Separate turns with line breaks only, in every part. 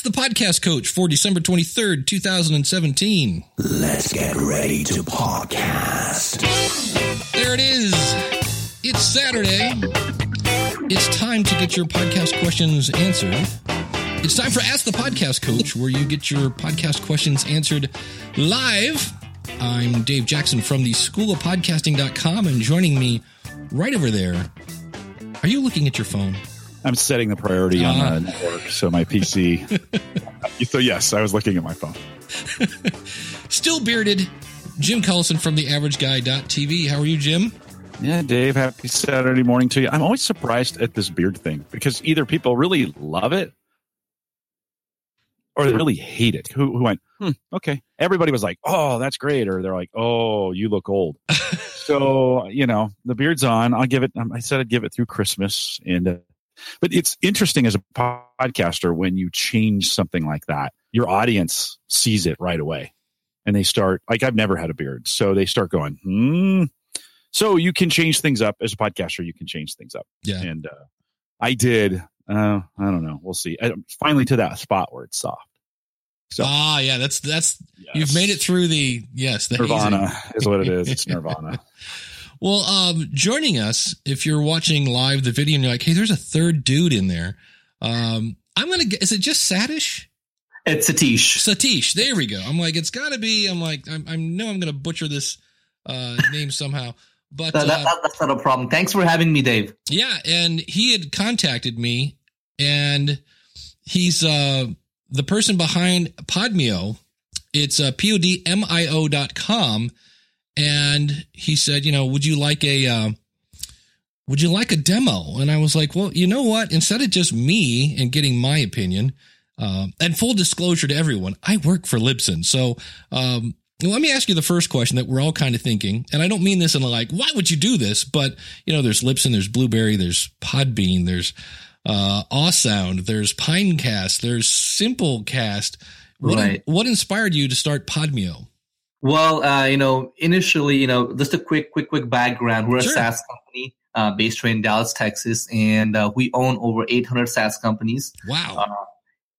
Ask the Podcast Coach for December 23rd, 2017.
Let's get ready to podcast.
There it is. It's Saturday. It's time to get your podcast questions answered. It's time for Ask the Podcast Coach, where you get your podcast questions answered live. I'm Dave Jackson from the School of Podcasting.com, and joining me right over there. Are you looking at your phone?
I'm setting the priority on
Ah.
the network, so my PC. so yes, I was looking at my phone.
Still bearded, Jim Collison from the Average Guy.tv. How are you, Jim?
Yeah, Dave, happy Saturday morning to you. I'm always surprised at this beard thing because either people really love it or they really hate it. Who, who went, hmm, okay. Everybody was like, oh, that's great. Or they're like, oh, you look old. so, you know, the beard's on. I'll give it, um, I said I'd give it through Christmas. And, uh, but it's interesting as a podcaster when you change something like that, your audience sees it right away. And they start, like, I've never had a beard. So they start going, hmm. So you can change things up as a podcaster. You can change things up.
Yeah.
And uh, I did. Uh, I don't know. We'll see. I, finally to that spot where it's soft. So
Ah, yeah, that's that's
yes.
you've made it through the yes, the
Nirvana
hazing.
is what it is. It's Nirvana.
Well, um, joining us, if you're watching live the video and you're like, hey, there's a third dude in there. Um, I'm gonna get is it just Satish?
It's Satish.
Satish, there we go. I'm like, it's gotta be, I'm like, I'm, I know I'm gonna butcher this uh name somehow. But
That- that-
uh,
that's not a problem. Thanks for having me, Dave.
Yeah, and he had contacted me, and he's uh the person behind Podmio. It's uh, podmio dot com, and he said, you know, would you like a uh, would you like a demo? And I was like, well, you know what? Instead of just me and getting my opinion, uh, and full disclosure to everyone, I work for Libsyn, so um, let me ask you the first question that we're all kind of thinking, and I don't mean this in like, why would you do this? But you know, there's Libsyn, there's Blubrry, there's Podbean, there's uh, Awsound, there's Pinecast, there's Simplecast. What
Right.
what inspired you to start Podmio?
Well, uh, you know, initially, you know, just a quick, quick, quick background. We're
Sure.
a SaaS company uh, based right in Dallas, Texas, and uh, we own over 800 SaaS companies.
Wow.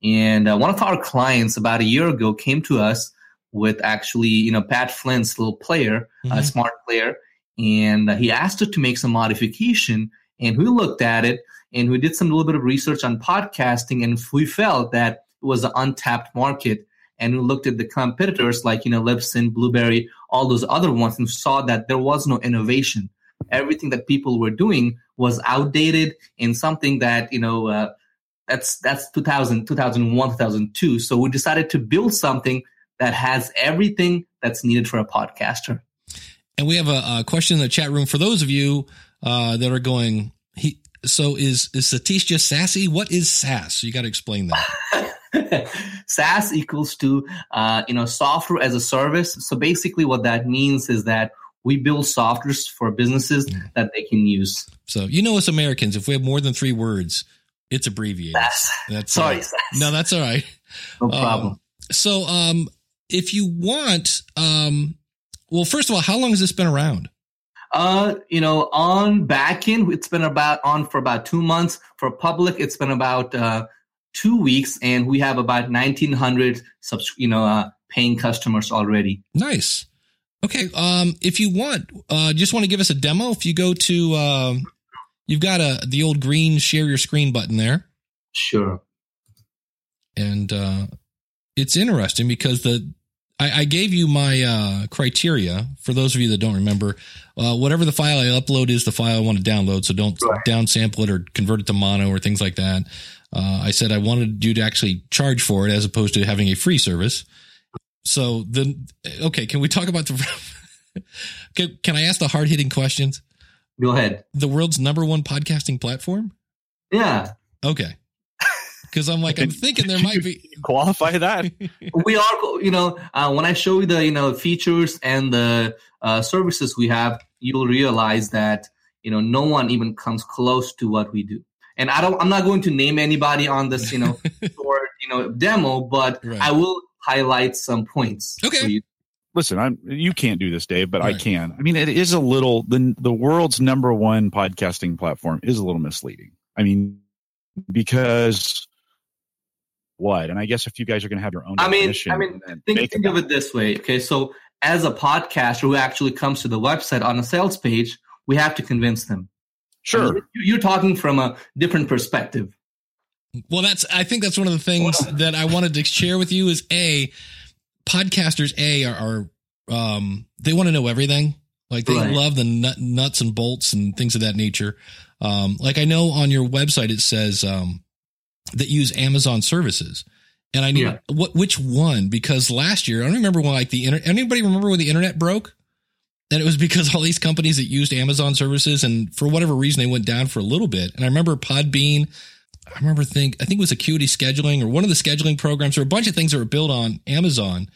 And uh, one of our clients about a year ago came to us with actually, you know, Pat Flynn's little player, a
Mhm.
smart player, and uh, he asked us to make some modification. And we looked at it and we did some little bit of research on podcasting, and we felt that it was an untapped market. And we looked at the competitors like, you know, Libsyn, Blubrry, all those other ones, and saw that there was no innovation. Everything that people were doing was outdated and something that, you know, uh, that's that's 2000 2001 2002 so we decided to build something that has everything that's needed for a podcaster
And we have a, a question in the chat room for those of you uh, that are going. He so is is Satish just sassy? What is sass? You got to explain that.
SaaS equals to uh, you know software as a service. So basically, what that means is that we build softwares for businesses
Mm.
that they can use.
So you know, us Americans, if we have more than three words, it's abbreviated.
SaaS.
That's
Sorry,
uh,
SaaS.
no, that's all right.
no problem.
Um, so, um, if you want, um, well, first of all, how long has this been around?
Uh, you know, on backend, it's been about on for about two months. For public, it's been about uh, two weeks, and we have about nineteen hundred subs- you know, uh, paying customers already.
Nice. Okay. Um, if you want, uh, just want to give us a demo. If you go to, um, you've got a the old green share your screen button there,
Sure.
and uh, it's interesting because the I, I gave you my uh, criteria for those of you that don't remember. Uh, whatever the file I upload is the file I want to download, so don't
Right.
downsample it or convert it to mono or things like that. Uh, I said I wanted you to actually charge for it as opposed to having a free service. So then, okay, can we talk about the? can, can I ask the hard hitting questions?
Go ahead.
The world's number one podcasting platform.
Yeah,
Okay, because I'm like I'm thinking there might be.
Qualify that.
we are. You know, uh, when I show you the you know features and the uh, services we have, you'll realize that you know no one even comes close to what we do. And I don't. I'm not going to name anybody on this you know short you know demo, but
Right.
I will highlight some points.
Okay.
for you.
Listen, I'm you can't do this, Dave, but I can. I mean, it is a little the the world's number one podcasting platform is a little misleading. I mean, because what? And I guess if you guys are going to have your own
I mean, I mean, think, think of it this way. Okay, so as a podcaster who actually comes to the website on a sales page, we have to convince them.
Sure.
I you- you're talking from a different perspective.
Well, that's I think that's one of the things that I wanted to share with you is a podcasters a are, are um they want to know everything. Like they
Right.
love the nut, nuts and bolts and things of that nature. Um like I know on your website it says um that use Amazon services. And I need
Yeah.
what which one because last year I don't remember when like the internet anybody remember when the internet broke? And it was because all these companies that used Amazon services and for whatever reason they went down for a little bit. And I remember Podbean I remember think I think it was Acuity Scheduling or one of the scheduling programs or a bunch of things that were built on Amazon.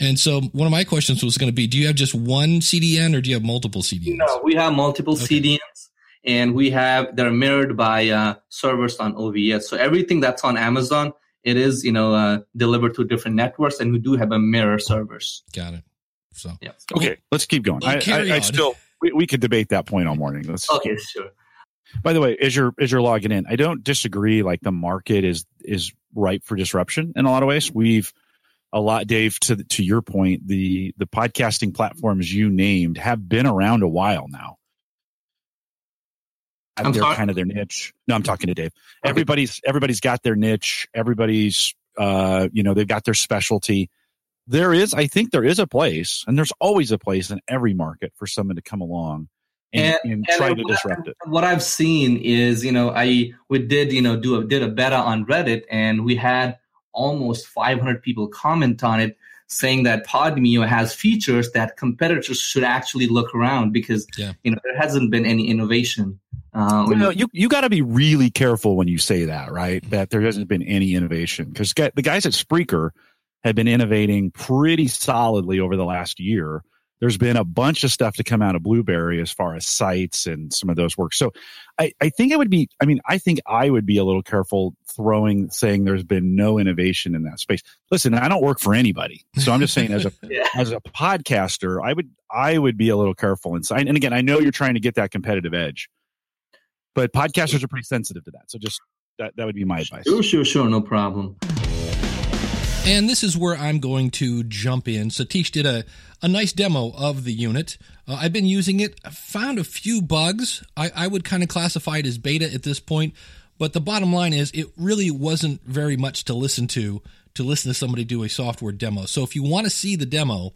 And so one of my questions was going to be, do you have just one CDN or do you have multiple CDNs?
No, we have multiple
Okay.
CDNs, and we have they're mirrored by uh, servers on OVS. So everything that's on Amazon, it is you know uh, delivered to different networks, and we do have a mirror servers.
Got it. So
Yeah.
Okay, let's keep going. I,
carry
I, I still we, we could debate that point all morning. Let's,
Okay, sure.
By the way, as you're as you're logging in, I don't disagree. Like the market is is ripe for disruption in a lot of ways. We've a lot, Dave. To to your point, the the podcasting platforms you named have been around a while now.
I'm
They're
sorry?
kind of their niche. No, I'm talking to Dave.
Okay.
Everybody's everybody's got their niche. Everybody's uh, you know, they've got their specialty. There is, I think, there is a place, and there's always a place in every market for someone to come along and, and,
And
try to disrupt it.
What I've seen is, you know, I we did, you know, do a did a beta on Reddit, and we had almost 500 people comment on it, saying that Podmeo has features that competitors should actually look around because,
Yeah.
you know, there hasn't been any innovation. Uh,
Well, no, you you got to be really careful when you say that, right? That there hasn't been any innovation because the guys at Spreaker have been innovating pretty solidly over the last year. There's been a bunch of stuff to come out of Blubrry as far as sites and some of those works. So I, I think it would be, I mean, I think I would be a little careful throwing, saying there's been no innovation in that space. Listen, I don't work for anybody. So I'm just saying as a,
Yeah.
as a podcaster, I would, I would be a little careful. And, and again, I know you're trying to get that competitive edge but podcasters are pretty sensitive to that. So just that that would be my advice.
Sure, sure, sure, no problem.
And this is where I'm going to jump in. Satish did a, a nice demo of the unit. Uh, I've been using it. Found a few bugs. I, I would kind of classify it as beta at this point. But the bottom line is it really wasn't very much to listen to, to listen to somebody do a software demo. So if you want to see the demo,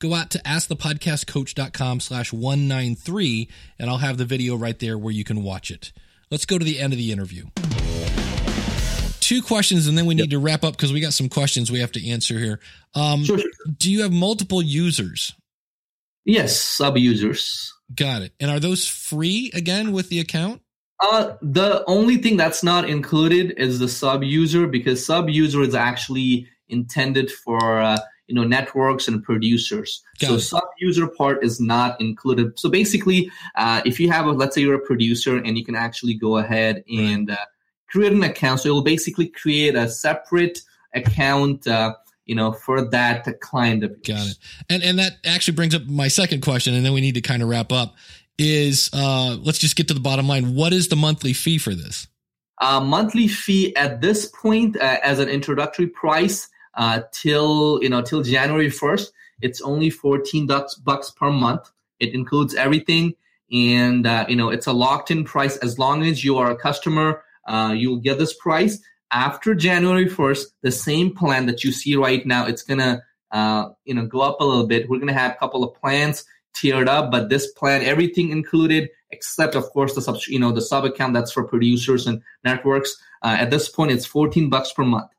go out to askthepodcastcoach.com slash 193 and I'll have the video right there where you can watch it. Let's go to the end of the interview two questions and then we need to wrap up because we got some questions we have to answer here. Um,
Sure, sure.
do you have multiple users?
Yes, sub users.
Got it. And are those free again with the account?
Uh, the only thing that's not included is the sub user because sub user is actually intended for uh, you know networks and producers.
Got
so
it.
sub user part is not included. So basically, uh, if you have a let's say you're a producer and you can actually go ahead and uh, create an account, so it will basically create a separate account. Uh, you know, for that client of yours.
Got it. And and that actually brings up my second question, and then we need to kind of wrap up. Is uh, let's just get to the bottom line. What is the monthly fee for this?
Uh, monthly fee at this point uh, as an introductory price uh, till you know till January first. It's only fourteen bucks bucks per month. It includes everything, and uh, you know it's a locked in price. As long as you are a customer, uh, you'll get this price. After January first, the same plan that you see right now, it's gonna uh, you know go up a little bit. We're gonna have a couple of plans tiered up, but this plan, everything included, except of course the sub, you know, the sub account that's for producers and networks. Uh, at this point, it's 14 bucks per month.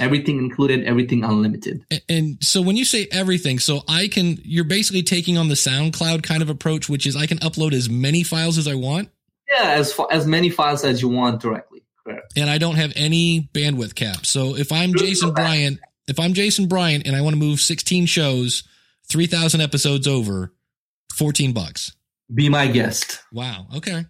Everything included, everything unlimited.
And so when you say everything, so I can, you're basically taking on the SoundCloud kind of approach, which is I can upload as many files as I want,
Yeah, as fa- as many files as you want directly. Correct.
and I don't have any bandwidth cap. So if I'm Jason Bryant, if I'm Jason Bryant and I want to move 16 shows, 3,000 episodes over, 14 bucks.
Be my guest.
Wow. Okay.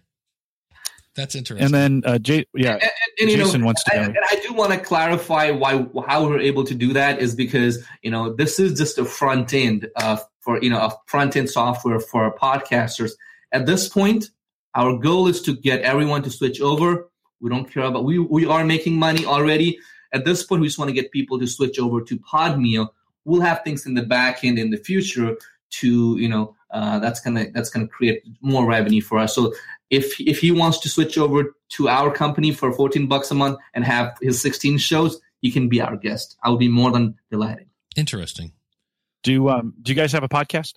That's interesting.
And then uh, Jay, yeah,
And, and, and, you
Jason
know,
wants to
I,
know.
and I do want to clarify why how we're able to do that is because you know this is just a front end uh, for you know a front end software for podcasters. At this point, our goal is to get everyone to switch over. We don't care about we we are making money already. at this point, we just want to get people to switch over to Podmeo. We'll have things in the back end in the future to, you know, uh, that's gonna that's gonna create more revenue for us. So if if he wants to switch over to our company for 14 bucks a month and have his 16 shows, he can be our guest. I will be more than delighted.
Interesting.
Do um do you guys have a podcast?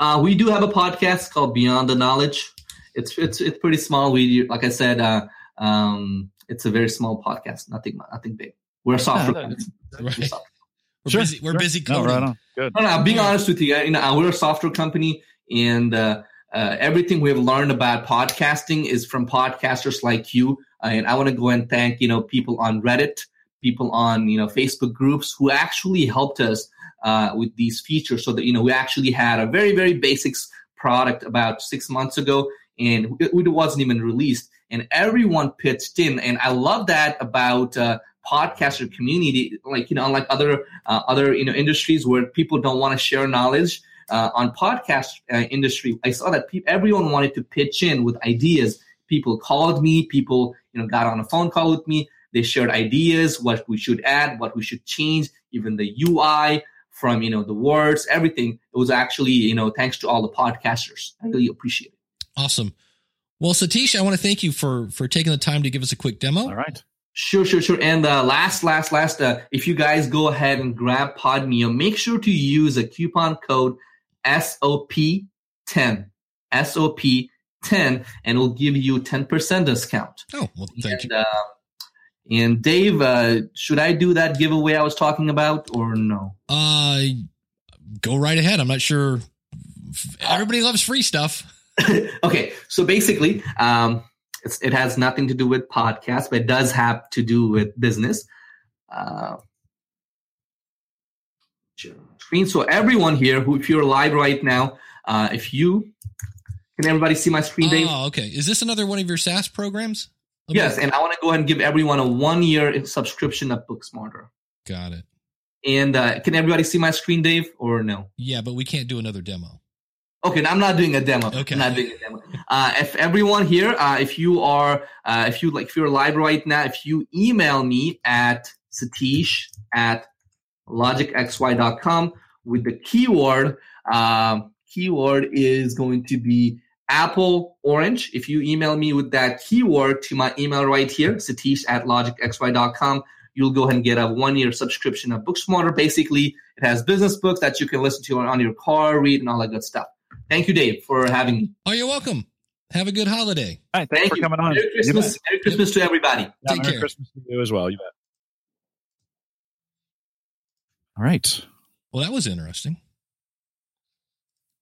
Uh, we do have a podcast called Beyond the Knowledge. It's it's it's pretty small. We like I said, uh, um, it's a very small podcast. Nothing nothing big. We're a software.
Yeah,
company. We're
Right. We're
Sure,
busy. We're
sure.
busy
No,
coding.
right. Good.
No, no, being honest with you, you know, we're a software company, and uh, uh, everything we've learned about podcasting is from podcasters like you. Uh, and I want to go and thank you know people on Reddit, people on you know Facebook groups who actually helped us uh, with these features, so that you know we actually had a very very basics product about six months ago, and it, wasn't even released, and everyone pitched in, and I love that about. Uh, podcaster community like you know unlike other uh, other you know industries where people don't want to share knowledge uh, on podcast uh, industry. I saw that pe- everyone wanted to pitch in with ideas. People called me people you know got on a phone call with me. They shared ideas what we should add what we should change even the ui from you know the words everything. It was actually you know thanks to all the podcasters. I really appreciate it
Awesome. Well, Satish, I want to thank you for for taking the time to give us a quick demo.
All right.
Sure, sure, sure. And uh, last, last, last, uh, if you guys go ahead and grab Podmeo, make sure to use a coupon code SOP10. SOP10, and it'll give you 10% discount.
Oh, well, thank
and,
you.
Uh, and Dave, uh, should I do that giveaway I was talking about or no?
Uh, go right ahead. I'm not sure. Everybody loves free stuff.
okay, so basically, um, it's, it has nothing to do with podcasts, but it does have to do with business. Uh, screen. So everyone here, who if you're live right now, uh, if you can, everybody see my screen, Dave?
Oh, okay. Is this another one of your SaaS programs? Let me-
Yes, and I want to go ahead and give everyone a one-year subscription of Booksmarter.
Got it.
And uh, can everybody see my screen, Dave, or no?
Yeah, but we can't do another demo.
Okay, I'm not doing a demo.
Okay.
I'm not doing a demo. Uh, if everyone here, uh, if you are, uh, if you like, if you're live right now, if you email me at satish at logicxy.com with the keyword, um, keyword is going to be Apple Orange. If you email me with that keyword to my email right here, satish at logicxy.com, you'll go ahead and get a one year subscription of Booksmarter. Basically, it has business books that you can listen to on, on your car, read, and all that good stuff. Thank you, Dave, for having me.
Oh, you're welcome. Have a good holiday.
All right. Thanks
Thank
for
you.
coming on.
Merry Christmas. Merry Christmas to everybody.
Yeah,
Take
Merry
care.
Christmas to you as well. You bet. All right.
Well, that was interesting.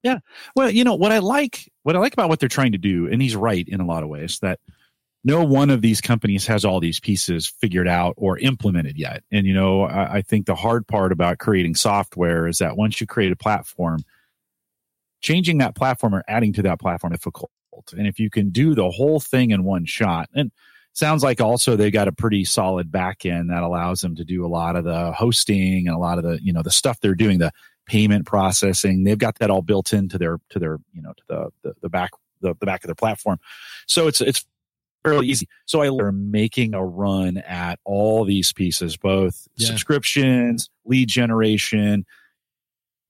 Yeah.
Well, you know what I like, what I like about what they're trying to do, and he's right in a lot of ways that no one of these companies has all these pieces figured out or implemented yet. And you know, I, I think the hard part about creating software is that once you create a platform, changing that platform or adding to that platform is difficult. And if you can do the whole thing in one shot, and sounds like also they got a pretty solid back end that allows them to do a lot of the hosting and a lot of the you know the stuff they're doing the payment processing they've got that all built into their to their you know to the the, the back the, the back of their platform so it's it's fairly easy so i are making a run at all these pieces both
Yeah.
subscriptions lead generation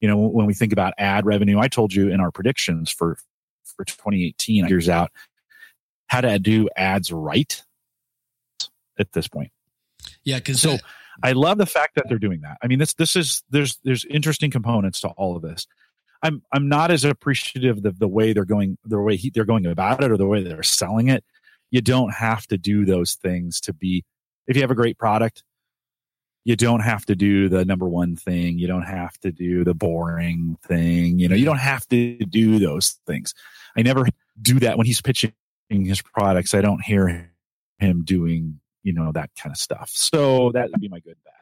you know when we think about ad revenue i told you in our predictions for for 2018 years out how to do ads right at this point
Yeah, because
So- I love the fact that they're doing that. I mean, this this is there's there's interesting components to all of this. I'm I'm not as appreciative of the way they're going the way he, they're going about it or the way they're selling it. You don't have to do those things to be. If you have a great product, you don't have to do the number one thing. You don't have to do the boring thing. You know, you don't have to do those things. I never do that when he's pitching his products. I don't hear him doing you know that kind of stuff. So that would be my good bad.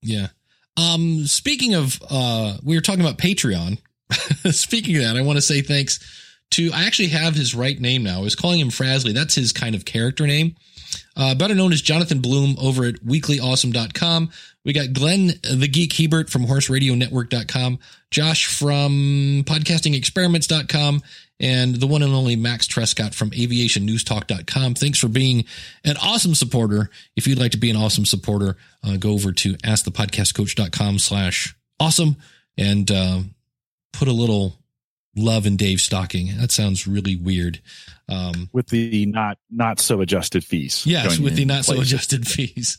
Yeah. Um, speaking of, uh, we were talking about Patreon. speaking of that, I want to say thanks to, I actually have his right name now. I was calling him Frasley. That's his kind of character name. Uh, better known as Jonathan Bloom over at weeklyawesome.com. We got Glenn, the geek Hebert from horseradionetwork.com, Josh from podcastingexperiments.com, and the one and only Max Trescott from aviationnewstalk.com. Thanks for being an awesome supporter. If you'd like to be an awesome supporter, uh, go over to askthepodcastcoach.com slash awesome and uh, put a little love and Dave's stocking. That sounds really weird. Um,
with the not not so adjusted fees.
yes, with the not so adjusted fees.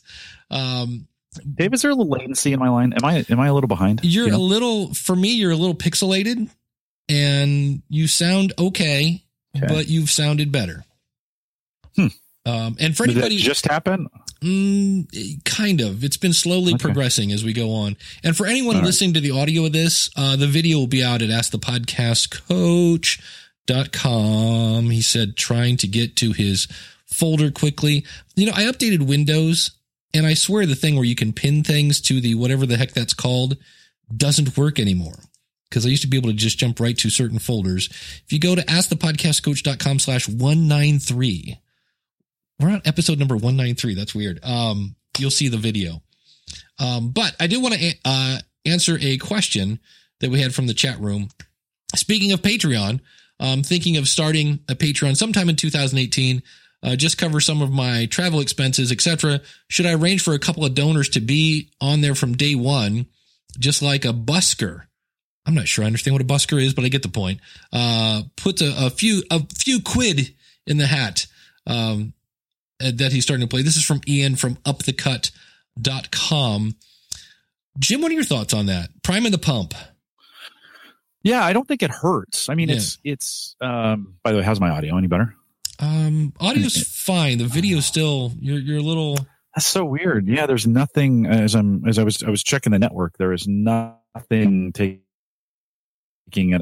Um,
Dave, is there a little latency in my line? Am I am I a little behind?
You're
You know?
a little, for me, you're a little pixelated and you sound okay,
Okay.
but you've sounded better.
Hmm.
Um, and for
Did
anybody,
just happen?
Mm, kind of, it's been slowly
Okay.
progressing as we go on. And for anyone
All right.
listening to the audio of this, uh, the video will be out at askthepodcastcoach.com. He said, trying to get to his folder quickly. You know, I updated Windows and I swear the thing where you can pin things to the whatever the heck that's called doesn't work anymore. Because I used to be able to just jump right to certain folders. If you go to askthepodcastcoach.com slash 193, we're on episode number 193. That's weird. Um, you'll see the video. Um, but I did want to uh, answer a question that we had from the chat room. Speaking of Patreon, I'm thinking of starting a Patreon sometime in 2018. Uh, just cover some of my travel expenses, etc. Should I arrange for a couple of donors to be on there from day one, just like a busker? I'm not sure I understand what a busker is, but I get the point. Uh, a, a few a few quid in the hat um, that he's starting to play. This is from Ian from upthecut.com. Jim, what are your thoughts on that? Prime and the pump.
Yeah, I don't think it hurts. I mean,
Yeah.
it's it's. Um, by the way, how's my audio? Any better?
Um, audio's fine. The video's still you're you're a little
That's so weird. Yeah, there's nothing as I'm as I was I was checking the network. There is nothing taking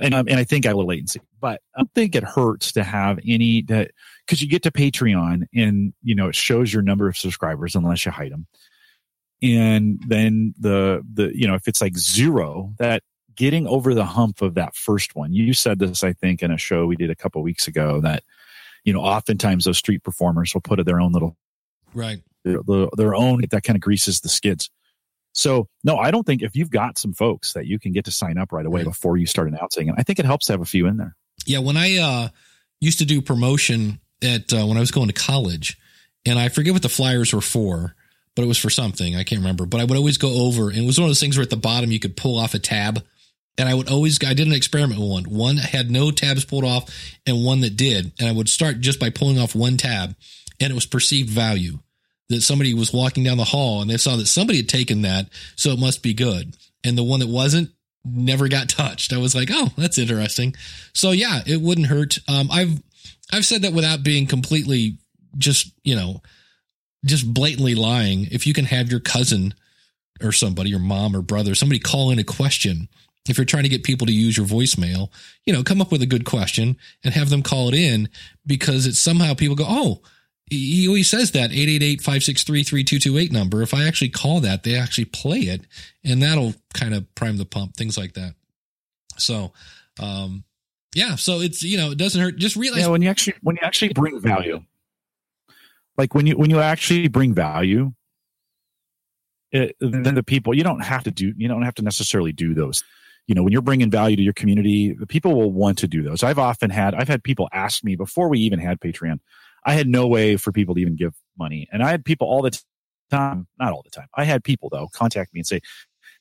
and I, and I think I little latency, but I don't think it hurts to have any that because you get to Patreon and you know it shows your number of subscribers unless you hide them, and then the the you know if it's like zero that getting over the hump of that first one. You said this I think in a show we did a couple weeks ago that you know oftentimes those street performers will put their own little
right.
their- their own that kind of greases the skids. So no, I don't think if you've got some folks that you can get to sign up right away
Right.
before you start announcing it, I think it helps to have a few in there.
Yeah, when I uh used to do promotion at uh, when I was going to college, and I forget what the flyers were for, but it was for something I can't remember. But I would always go over, and it was one of those things where at the bottom you could pull off a tab, and I would always I did an experiment with one. One had no tabs pulled off, and one that did, and I would start just by pulling off one tab, and it was perceived value that somebody was walking down the hall and they saw that somebody had taken that, so it must be good. And the one that wasn't never got touched. I was like, oh, that's interesting. So yeah, it wouldn't hurt. Um, I've I've said that without being completely just you know just blatantly lying. If you can have your cousin or somebody, your mom or brother, somebody call in a question. If you're trying to get people to use your voicemail, you know, come up with a good question and have them call it in because it's somehow people go, oh, he always says that 888-563-3228 number. If I actually call that, they actually play it and that'll kind of prime the pump, things like that. So, um, yeah, so it's, you know, it doesn't hurt. Just realize,
Yeah, when you actually when you actually bring value, like when you when you actually bring value, it, then the people you don't have to do you don't have to necessarily do those. You know, when you're bringing value to your community, the people will want to do those. I've often had I've had people ask me before we even had Patreon. I had no way for people to even give money, and I had people all the time, not all the time. I had people though contact me and say,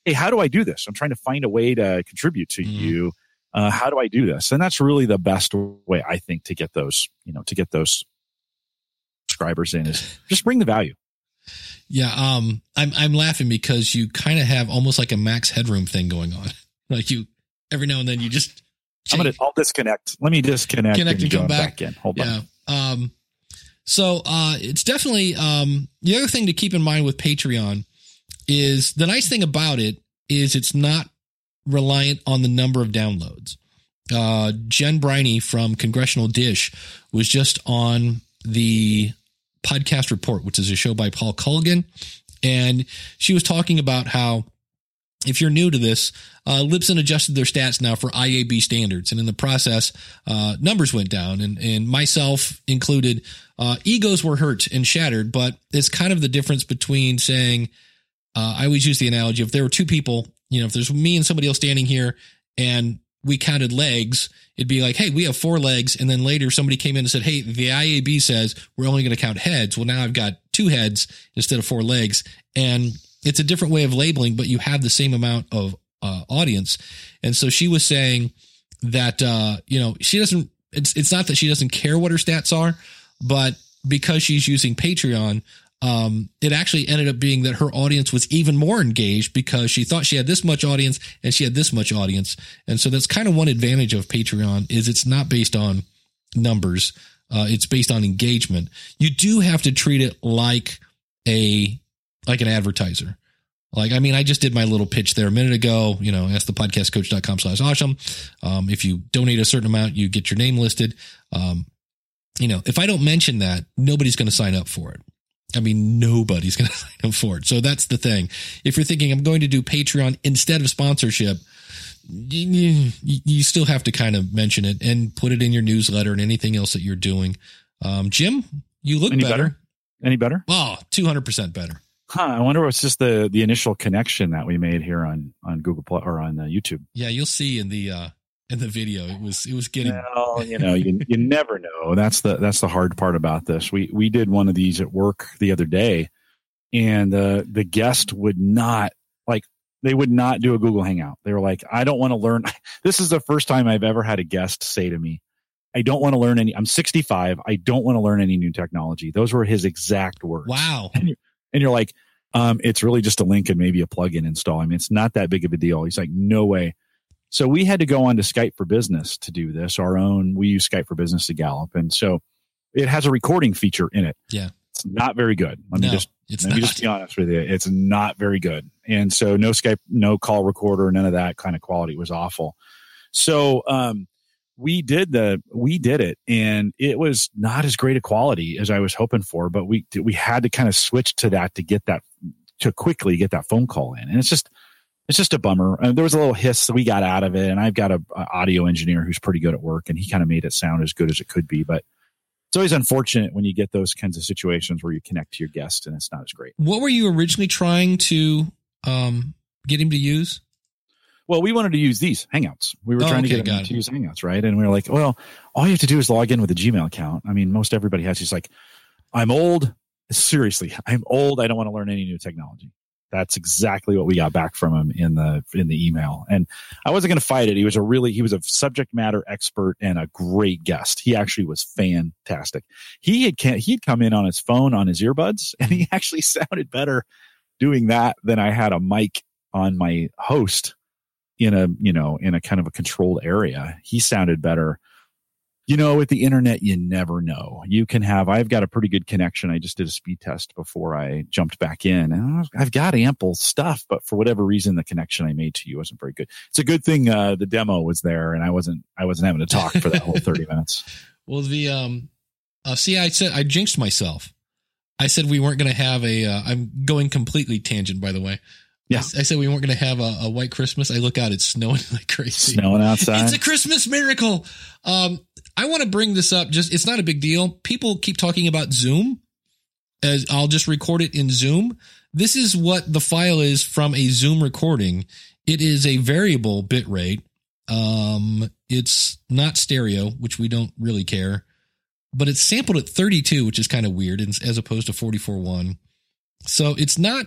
"Hey, how do I do this? I'm trying to find a way to contribute to
Mhm.
you." uh, how do I do this? And that's really the best way I think to get those, you know, to get those subscribers in is just bring the value.
Yeah, um, I'm I'm laughing because you kind of have almost like a max headroom thing going on. Like you, every now and then you just.
I'm gonna, I'll disconnect. Let me disconnect
Connect and come
join
back.
in. Hold
yeah.
on.
Um, so uh, it's definitely um, the other thing to keep in mind with Patreon is the nice thing about it is it's not reliant on the number of downloads. Uh, Jen Briney from Congressional Dish was just on the podcast report, which is a show by Paul Colligan, and she was talking about how if you're new to this, uh, Libsyn adjusted their stats now for IAB standards, and in the process, uh, numbers went down, and and myself included. Uh, egos were hurt and shattered, but it's kind of the difference between saying, uh, I always use the analogy: if there were two people, you know, if there's me and somebody else standing here, and we counted legs, it'd be like, hey, we have four legs. And then later somebody came in and said, hey, the IAB says we're only going to count heads. Well, now I've got two heads instead of four legs. And it's a different way of labeling, but you have the same amount of uh, audience. And so she was saying that, uh, you know, she doesn't, it's, it's not that she doesn't care what her stats are, but because she's using Patreon, um, it actually ended up being that her audience was even more engaged because she thought she had this much audience and she had this much audience. And so that's kind of one advantage of Patreon is it's not based on numbers. Uh, it's based on engagement. You do have to treat it like a, like an advertiser. Like, I mean, I just did my little pitch there a minute ago, you know, ask the podcastcoach.com slash awesome. Um, if you donate a certain amount, you get your name listed. Um, you know, if I don't mention that, nobody's going to sign up for it. I mean, nobody's going to sign up for it. So that's the thing. If you're thinking I'm going to do Patreon instead of sponsorship, you, you still have to kind of mention it and put it in your newsletter and anything else that you're doing. Um, Jim, you look
Any
better.
better? Any better?
Oh, 200% better.
Huh, I wonder it's just the the initial connection that we made here on on Google Plus or on uh, YouTube.
Yeah, you'll see in the uh in the video. It was it was getting
Well, you know, you you never know. That's the that's the hard part about this. We we did one of these at work the other day, and uh, the guest would not like they would not do a Google Hangout. They were like, I don't want to learn. This is the first time I've ever had a guest say to me, I don't want to learn any. I'm 65. I don't want to learn any new technology. Those were his exact words.
wow.
And you're like, um, it's really just a link and maybe a plugin install. I mean, it's not that big of a deal. He's like, no way. So we had to go on to Skype for Business to do this. Our own, we use Skype for Business to Gallup, and so it has a recording feature in it.
Yeah.
it's not very good. Let me just
it's
let
not.
me just be honest with you. It's not very good. And so no Skype, no call recorder, none of that kind of quality It was awful. So um, we did the we did it, and it was not as great a quality as I was hoping for. But we we had to kind of switch to that to get that to quickly get that phone call in, and it's just it's just a bummer. Uh, there was a little hiss that we got out of it, and I've got a, a audio engineer who's pretty good at work, and he kind of made it sound as good as it could be, but. It's always unfortunate when you get those kinds of situations where you connect to your guest and it's not as great.
What were you originally trying to um get him to use?
Well, we wanted to use these Hangouts. We were
Oh,
trying
okay,
to get them to use Hangouts, right? And we were like, well, all you have to do is log in with a Gmail account. I mean, most everybody has. He's like, I'm old. Seriously, I'm old. I don't want to learn any new technology. That's exactly what we got back from him in the in the email. And I wasn't going to fight it. He was a really he was a subject matter expert and a great guest. He actually was fantastic. He had ca- he'd come in on his phone on his earbuds, and he mm-hmm. actually sounded better doing that than I had a mic on my host in a you know in a kind of a controlled area he sounded better you know with the internet you never know you can have i've got a pretty good connection i just did a speed test before i jumped back in and i've got ample stuff but for whatever reason the connection i made to you wasn't very good it's a good thing uh, the demo was there and i wasn't i wasn't having to talk for that whole 30 minutes
Well, the um, uh, see, I said I jinxed myself. I said we weren't going to have a. Uh, I'm going completely tangent, by the way.
Yeah.
I said we weren't going to have a, a white Christmas. I look out, it's snowing like crazy.
snowing outside
It's a Christmas miracle. Um, I want to bring this up. Just it's not a big deal. People keep talking about Zoom. As I'll just record it in Zoom. This is what the file is from a Zoom recording. It is a variable bit rate. Um, it's not stereo, which we don't really care, but it's sampled at 32, which is kind of weird, as opposed to 44.1. So it's not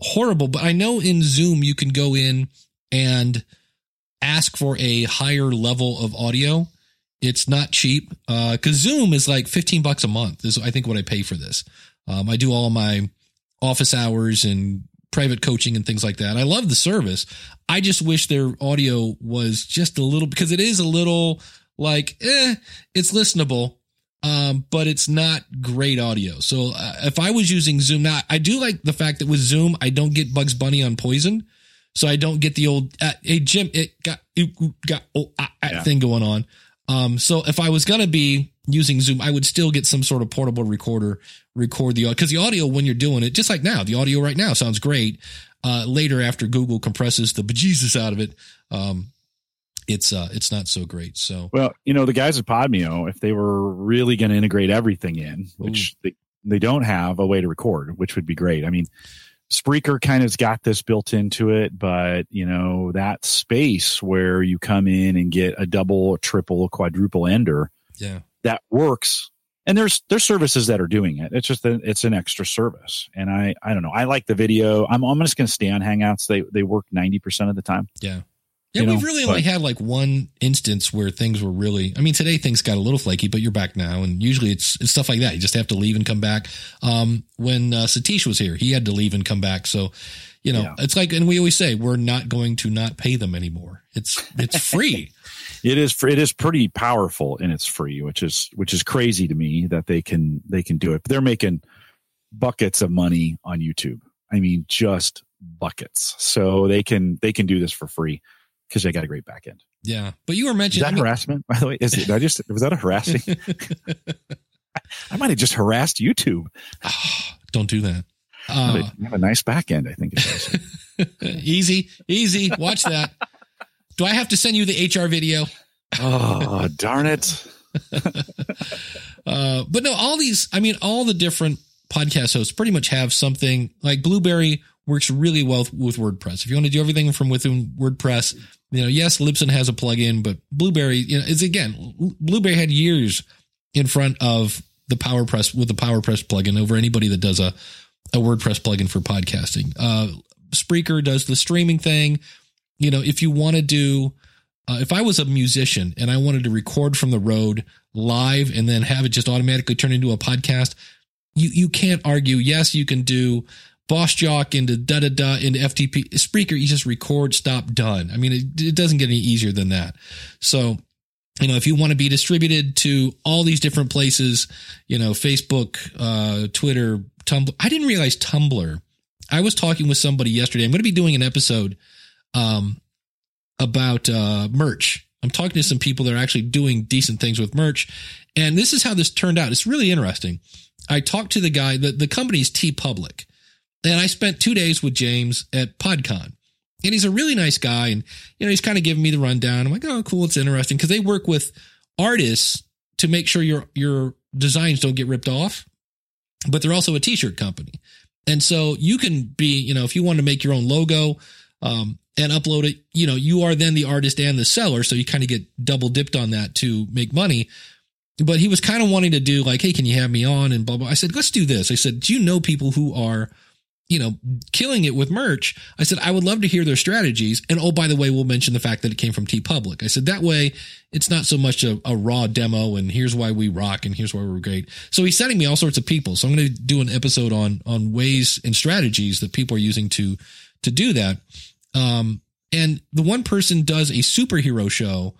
horrible, but I know in Zoom you can go in and ask for a higher level of audio. It's not cheap because Zoom is like 15 bucks a month. Is I think what I pay for this. Um, I do all my office hours and private coaching and things like that. I love the service. I just wish their audio was just a little because it is a little like eh, it's listenable, um, but it's not great audio. So uh, if I was using Zoom now, I do like the fact that with Zoom I don't get Bugs Bunny on Poison, so I don't get the old uh, hey Jim it got it got oh, ah, ah,
Yeah.
thing going on. Um, so if I was gonna be using Zoom, I would still get some sort of portable recorder, record the audio because the audio when you're doing it, just like now, the audio right now sounds great. Uh, later after Google compresses the bejesus out of it, um, it's uh, it's not so great. So
Well, you know, the guys at Podmeo, if they were really going to integrate everything in, which they, they don't have a way to record, which would be great. I mean, Spreaker kind of's got this built into it, but you know that space where you come in and get a double, a triple, a quadruple ender
Yeah.
that works. And there's there's services that are doing it. It's just that it's an extra service. And I I don't know. I like the video. I'm I'm just going to stay on Hangouts. They they work ninety percent of the time.
Yeah. Yeah,
You
we've
know,
really only had like one instance where things were really. I mean, today things got a little flaky, but you're back now, and usually it's it's stuff like that. You just have to leave and come back. Um, when uh, Satish was here, he had to leave and come back. So, you know,
Yeah.
it's like, and we always say we're not going to not pay them anymore. It's it's free.
It is it is pretty powerful and it's free, which is which is crazy to me that they can they can do it. But they're making buckets of money on YouTube. I mean, just buckets. So they can they can do this for free because they got a great back end.
yeah, but you were
Is
mentioning.
that harassment? By the way, is it? I just was that a harassing? I might have just harassed YouTube.
Don't do that.
You have
Uh,
a- you have a nice back end, I think. It is.
easy, easy. Watch that. Do I have to send you the HR video?
oh darn it!
Uh, but no, all these, I mean, all the different podcast hosts pretty much have something like Blubrry works really well with WordPress. If you want to do everything from within WordPress, you know, yes, Libsyn has a plugin, but Blubrry, you know, is again, Blubrry had years in front of the PowerPress with the PowerPress plugin over anybody that does a, a WordPress plugin for podcasting. Uh, Spreaker does the streaming thing. You know, if you want to do, uh, if I was a musician and I wanted to record from the road live and then have it just automatically turn into a podcast, you you can't argue. Yes, you can do Boss Jock into da da da into FTP Spreaker. You just record, stop, done. I mean, it, it doesn't get any easier than that. So, you know, if you want to be distributed to all these different places, you know, Facebook, uh, Twitter, Tumblr. I didn't realize Tumblr. I was talking with somebody yesterday. I'm going to be doing an episode um, about uh, merch. I'm talking to some people that are actually doing decent things with merch. And this is how this turned out. It's really interesting. I talked to the guy, the, the company's TeePublic, and I spent two days with James at PodCon. And he's a really nice guy. And, you know, he's kind of giving me the rundown. I'm like, oh, cool. It's interesting because they work with artists to make sure your, your designs don't get ripped off, but they're also a t-shirt company. And so you can be, you know, if you want to make your own logo, um, and upload it, you know, you are then the artist and the seller. So you kind of get double dipped on that to make money. But he was kind of wanting to do like, Hey, can you have me on? And blah, blah. I said, let's do this. I said, do you know people who are, you know, killing it with merch? I said, I would love to hear their strategies. And oh, by the way, we'll mention the fact that it came from TeePublic. I said, that way it's not so much a, a raw demo and here's why we rock and here's why we're great. So he's sending me all sorts of people. So I'm going to do an episode on, on ways and strategies that people are using to, to do that. Um, and the one person does a superhero show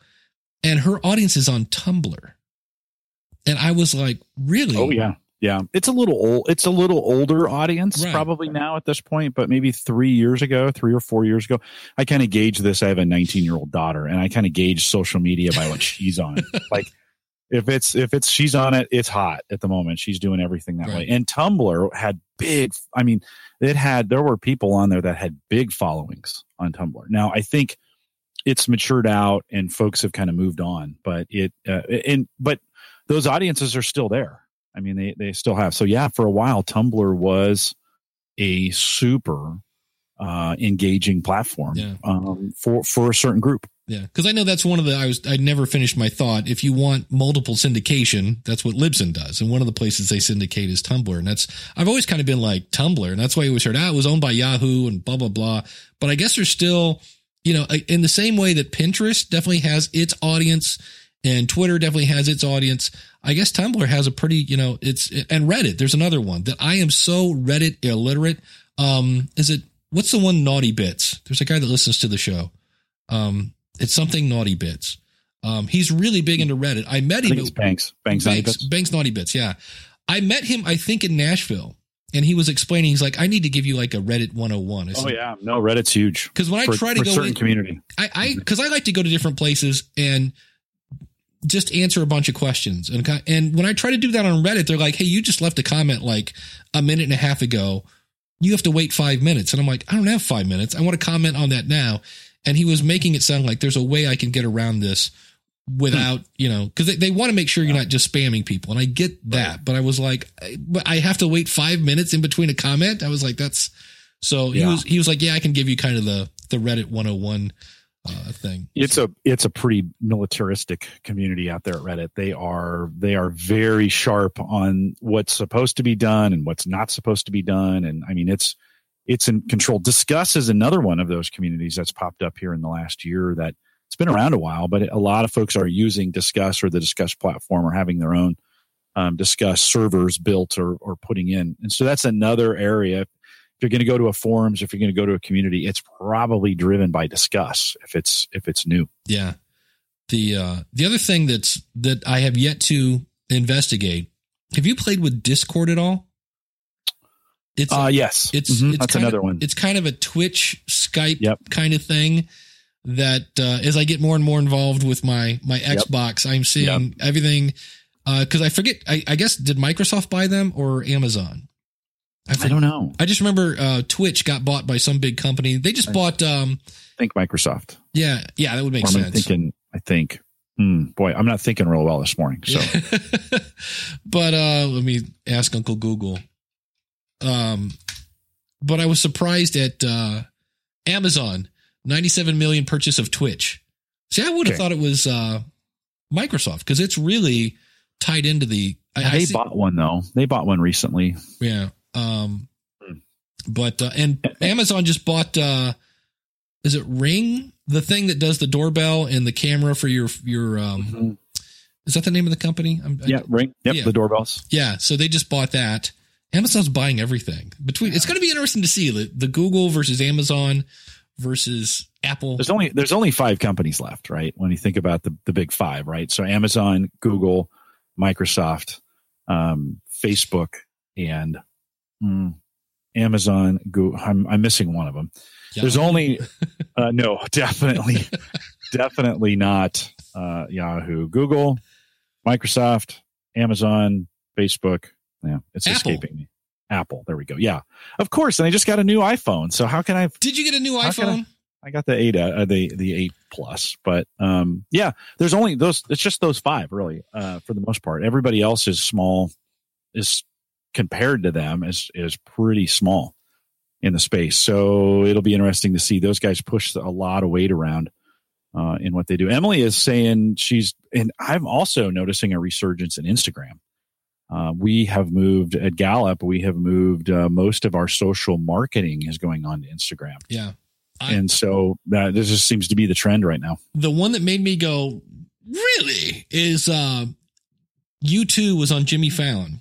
and her audience is on Tumblr. And I was like, really?
Oh yeah, yeah. It's a little old. It's a little older audience
Right.
probably now at this point, but maybe three years ago, three or four years ago, I kind of gauge this. I have a 19 year old daughter, and I kind of gauge social media by what she's on. Like if it's if it's she's on it, it's hot at the moment. She's doing everything that
Right.
way. And Tumblr had big. I mean, it had there were people on there that had big followings on Tumblr. Now I think it's matured out and folks have kind of moved on, but it uh, and but those audiences are still there. I mean, they they still have. So yeah, for a while, Tumblr was a super uh, engaging platform
Yeah.
um, for for a certain group.
Yeah, because I know that's one of the I was I never finished my thought. If you want multiple syndication, that's what Libsyn does, and one of the places they syndicate is Tumblr, and that's I've always kind of been like Tumblr, and that's why you always heard ah, it was owned by Yahoo and blah blah blah. But I guess there's still, you know, in the same way that Pinterest definitely has its audience, and Twitter definitely has its audience. I guess Tumblr has a pretty, you know, it's and Reddit. There's another one that I am so Reddit illiterate. Um, is it what's the one Naughty Bits? There's a guy that listens to the show. Um, it's something Naughty Bits. Um, he's really big into Reddit. I met
I
him.
think it's Banks. Banks.
Banks,
Banks.
Banks Naughty Bits. Yeah. I met him, I think in Nashville and he was explaining, he's like, I need to give you like a Reddit 101. I
Oh yeah, no, Reddit's huge.
Cause when I try to
for
go
certain
in,
community.
I, I, cause I like to go to different places and just answer a bunch of questions. And, and when I try to do that on Reddit, they're like, Hey, you just left a comment like a minute and a half ago. You have to wait five minutes. And I'm like, I don't have five minutes. I want to comment on that now. And he was making it sound like there's a way I can get around this without, hmm. you know, cause they, they want to make sure you're not just spamming people. And I get that, but I was like, I- I have to wait five minutes in between a comment. I was like, that's, So he
Yeah.
was he was like, yeah, I can give you kind of the the Reddit 101 uh, thing.
It's a it's a pretty militaristic community out there at Reddit. They are they are very sharp on what's supposed to be done and what's not supposed to be done. And I mean it's it's in control. Discuss is another one of those communities that's popped up here in the last year that it's been around a while, but a lot of folks are using Discuss or the Discuss platform or having their own um, Discuss servers built or or putting in. And so that's another area. If you're going to go to a forums, if you're going to go to a community, it's probably driven by Disqus if it's if it's new.
Yeah. The uh the other thing that's that I have yet to investigate. Have you played with Discord at all? It's
Uh, yes,
it's
Mhm,
it's
that's
kind
another
of,
one.
It's kind of a Twitch Skype
Yep.
kind of thing that uh, as I get more and more involved with my my
Yep.
Xbox, I'm seeing everything because I forget. I, I guess did Microsoft buy them or Amazon? I,
I don't know.
I just remember uh, Twitch got bought by some big company. They just
I-
bought. Um,
I think Microsoft.
yeah, yeah, that would make
Or I
sense.
thinking? I think. Hmm, boy, I'm not thinking real well this morning. So
but uh let me ask Uncle Google. Um but I was surprised at uh Amazon 97 million purchase of Twitch. See, I would have
Okay.
thought it was uh Microsoft because it's really tied into the I, I
they
see-
bought one though. They bought one recently.
yeah. Um
Hmm.
but uh, and Amazon just bought uh is it Ring? The thing that does the doorbell and the camera for your your um is that the name of the company? I'm,
Yeah, ring. Yep,
Yeah.
the doorbells.
Yeah, so they just bought that. Amazon's buying everything. Between it's going to be interesting to see the, the Google versus Amazon versus Apple.
There's only there's only five companies left, right? When you think about the the big five, right? So Amazon, Google, Microsoft, um, Facebook, and mm, Amazon. Google, I'm I'm missing one of them. There's only uh, no, definitely, definitely not uh, Yahoo, Google, Microsoft, Amazon, Facebook. Yeah, it's
Apple.
escaping me. Apple. There we go. Yeah, of course. And I just got a new iPhone. So how can I?
Did you get a new
I-
iPhone?
I got the eight, uh, the the eight plus. But um, yeah, there's only those. It's just those five, really, uh, for the most part. Everybody else is small. Is compared to them is is pretty small in the space. So it'll be interesting to see those guys push a lot of weight around uh, in what they do. Emily is saying she's, and I'm also noticing a resurgence in Instagram. Uh, we have moved at Gallup. We have moved uh, most of our social marketing is going on to Instagram,
Yeah. I-
and so this just seems to be the trend right now.
The one that made me go, really, is uh, U2 was on Jimmy Fallon.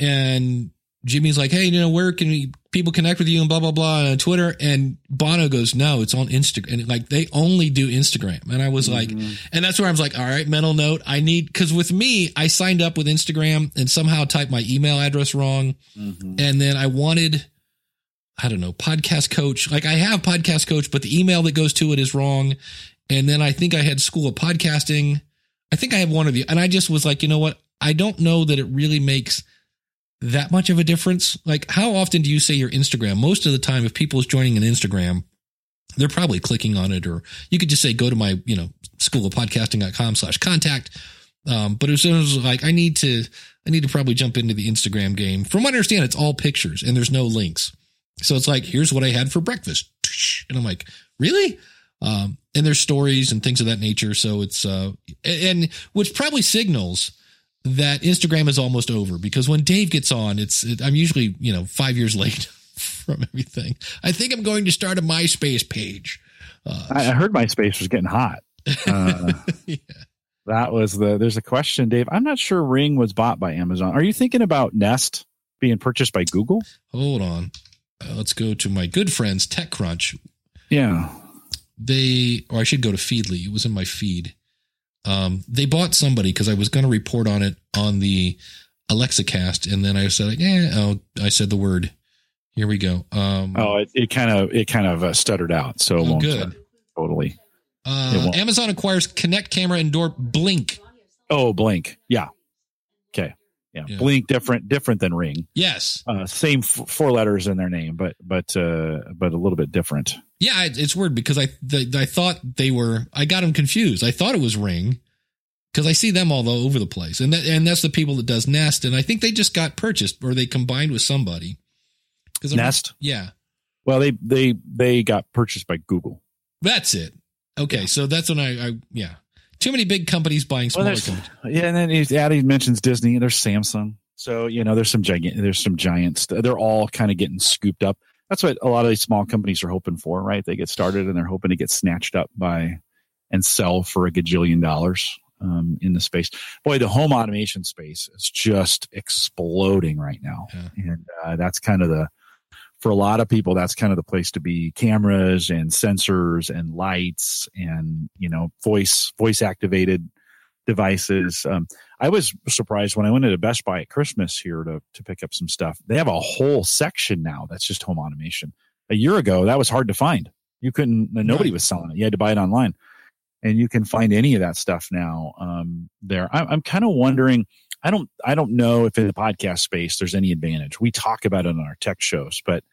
And Jimmy's like, hey, you know, where can we, people connect with you and blah, blah, blah on Twitter? And Bono goes, no, it's on Instagram. And like, they only do Instagram. And I was mm-hmm. like, And that's where I was like, all right, mental note. I need, because with me, I signed up with Instagram and somehow typed my email address wrong. Mm-hmm. And then I wanted, I don't know, podcast coach. Like I have podcast coach, but the email that goes to it is wrong. And then I think I had school of podcasting. I think I have one of you. And I just was like, you know what? I don't know that it really makes that much of a difference. Like, how often do you say your Instagram? Most of the time, if people is joining an Instagram, they're probably clicking on it, or you could just say, go to my, you know, school of podcasting.com slash contact. Um, but as soon as like, I need to, I need to probably jump into the Instagram game. From what I understand, it's all pictures and there's no links. So it's like, here's what I had for breakfast. And I'm like, really? Um, and there's stories and things of that nature. So it's, uh, and which probably signals that Instagram is almost over because when Dave gets on, it's, it, I'm usually, you know, five years late from everything. I think I'm going to start a MySpace page. Uh,
I, I heard MySpace was getting hot. Uh,
yeah.
that was the. There's a question, Dave. I'm not sure Ring was bought by Amazon. Are you thinking about Nest being purchased by Google?
Hold on. Uh, let's go to my good friends, TechCrunch.
Yeah.
They, or I should go to Feedly. It was in my feed. Um, they bought somebody because I was going to report on it on the Alexa cast, and then I said, "Yeah." Oh, I said the word. Here we go. Um,
Oh, it, it kind of it kind of uh, stuttered out, so it
oh,
won't
good.
totally.
Uh. Amazon acquires Connect camera and door Blink.
Oh, Blink. Yeah. Okay. Yeah.
Yeah.
Blink different different than Ring.
Yes.
Uh, same f- four letters in their name, but but uh, but a little bit different.
Yeah, it's weird because I the, I thought they were. I got them confused. I thought it was Ring because I see them all over the place, and that and that's the people that does Nest, and I think they just got purchased or they combined with somebody. 'Cause I'm-
Nest.
Yeah.
Well, they they they got purchased by Google.
That's it. Okay, so that's when I, I yeah. Too many big companies buying
Well,
smaller
there's,
companies.
yeah, and then Addy mentions Disney. And There's Samsung. So you know, there's some giant. There's some giants. They're all kind of getting scooped up. That's what a lot of these small companies are hoping for, right? They get started and they're hoping to get snatched up by and sell for a gajillion dollars um, in the space. Boy, the home automation space is just exploding right now,
Yeah.
and uh, that's kind of the for a lot of people that's kind of the place to be. Cameras and sensors and lights and you know voice voice activated devices. Um, i was surprised when i went into best buy at christmas here to, to pick up some stuff. They have a whole section now that's just home automation. A year ago that was hard to find. You couldn't nobody was selling it. You had to buy it online and you can find any of that stuff now um, there I, i'm kind of wondering I don't I don't know if in the podcast space there's any advantage. We talk about it on our tech shows, but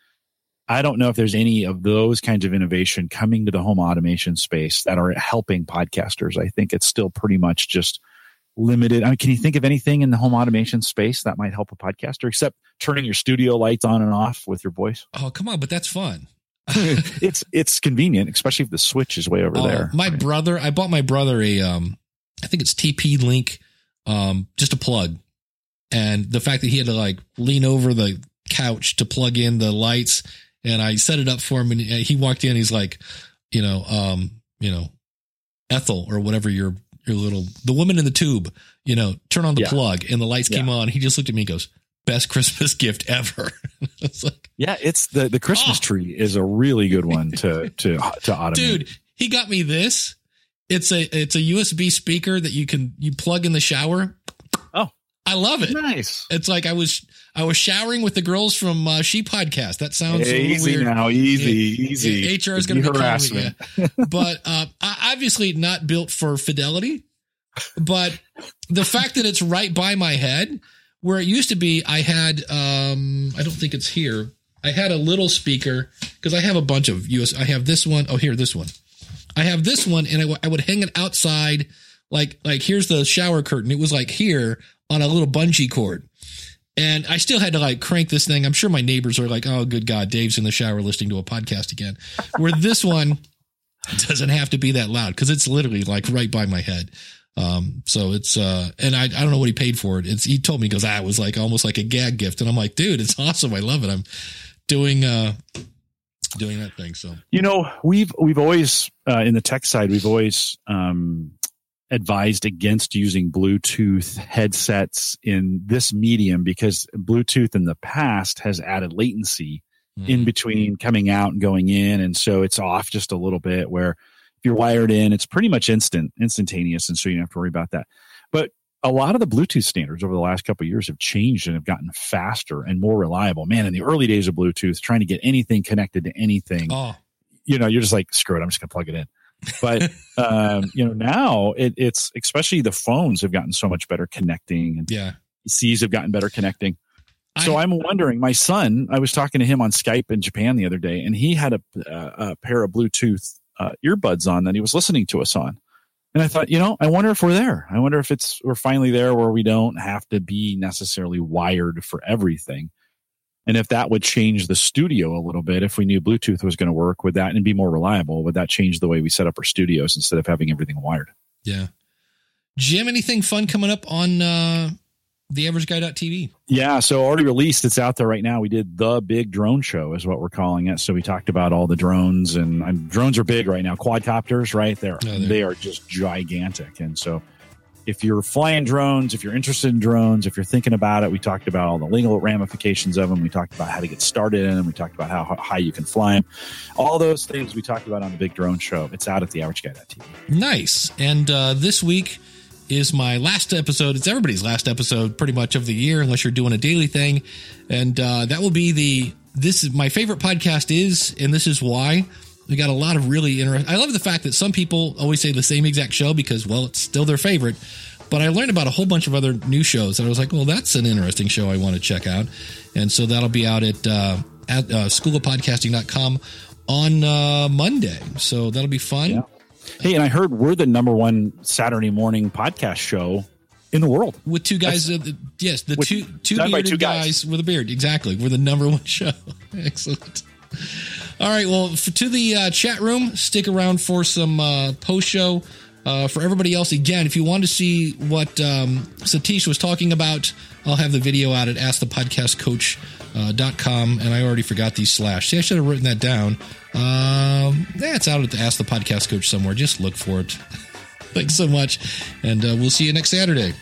I don't know if there's any of those kinds of innovation coming to the home automation space that are helping podcasters. I think it's still pretty much just limited. I mean, can you think of anything in the home automation space that might help a podcaster except turning your studio lights on and off with your voice?
Oh, come on, but that's fun.
it's it's convenient, especially if the switch is way over
Oh,
there.
My brother, I bought my brother a, um, I think it's TP Link, um, just a plug, and the fact that he had to like lean over the couch to plug in the lights, and I set it up for him, and he walked in, he's like, you know, um, you know, Ethel or whatever your your little the woman in the tube, you know, turn on the
Yeah.
plug, and the lights came on. He just looked at me, and goes, "Best Christmas gift ever." it's like,
yeah, it's the the Christmas
Oh.
tree is a really good one to to to automate.
dude he got me this it's a it's a usb speaker that you can you plug in the shower
Oh.
i love it
nice.
it's like i was i was showering with the girls from uh, SHE Podcast that sounds a little
easy
weird
now, easy, easy.
Yeah, hr is going to be
harassment.
harassment yeah. but uh, obviously not built for fidelity but the fact that it's right by my head where it used to be i had um i don't think it's here i had a little speaker because i have a bunch of us i have this one oh here this one i have this one and I w- I would hang it outside like like here's the shower curtain it was like here on a little bungee cord and I still had to like crank this thing. I'm sure my neighbors are like, "Oh, good God, Dave's in the shower listening to a podcast again." Where this one doesn't have to be that loud because it's literally like right by my head. Um, so it's uh, and I I don't know what he paid for it. It's he told me because ah, it was like almost like a gag gift, and I'm like, dude, it's awesome. I love it. I'm doing uh doing that thing. So
You know, we've we've always uh, in the tech side, we've always um, advised against using Bluetooth headsets in this medium because Bluetooth in the past has added latency
mm,
in between coming out and going in, and so it's off just a little bit. Where if you're wired in, it's pretty much instant, instantaneous, and so you don't have to worry about that. But a lot of the Bluetooth standards over the last couple of years have changed and have gotten faster and more reliable. Man, in the early days of Bluetooth, trying to get anything connected to anything,
oh
you know, you're just like, screw it, I'm just gonna plug it in. But um, you know, now it, it's especially the phones have gotten so much better connecting, and
yeah.
Cs have gotten better connecting. So
I-
I'm wondering, my son, I was talking to him on Skype in Japan the other day, and he had a, uh, a pair of Bluetooth uh, earbuds on that he was listening to us on. And I thought, you know, I wonder if we're there. I wonder if it's we're finally there where we don't have to be necessarily wired for everything. And if that would change the studio a little bit, if we knew Bluetooth was going to work, would that and be more reliable? Would that change the way we set up our studios instead of having everything wired?
Yeah. Jim, anything fun coming up on uh the average guy.tv?
Yeah, so already released. It's out there right now. We did the big drone show, is what we're calling it. So we talked about all the drones, and um, drones are big right now. Quadcopters, right? They're
Oh, they're-
they are just gigantic. And so, if you're flying drones, if you're interested in drones, if you're thinking about it, we talked about all the legal ramifications of them. We talked about how to get started in them. We talked about how high you can fly them. All those things we talked about on the big drone show. It's out at the average guy.tv.
Nice. And uh, this week is my last episode. It's everybody's last episode, pretty much of the year, unless you're doing a daily thing. And uh, that will be the this is my favorite podcast is, and this is why. We got a lot of really interesting. I love the fact that some people always say the same exact show because, well, it's still their favorite. But I learned about a whole bunch of other new shows, and I was like, well, that's an interesting show I want to check out. And so that'll be out at uh, at uh, on uh, Monday. So that'll be fun.
Yeah. Hey, and I heard we're the number one Saturday morning podcast show in the world.
with two guys. Uh, the- yes, the
With-
two two bearded
two
guys.
guys.
with a beard. Exactly, we're the number one show. Excellent. All right. Well, f to the uh, chat room, stick around for some uh, post show. Uh, for everybody else, again, if you want to see what um, Satish was talking about, I'll have the video out at askthepodcastcoach.com. And I already forgot these slash. See, I should have written that down. Um, yeah, out at the Ask the Podcast Coach somewhere. Just look for it. Thanks so much. And uh, we'll see you next Saturday.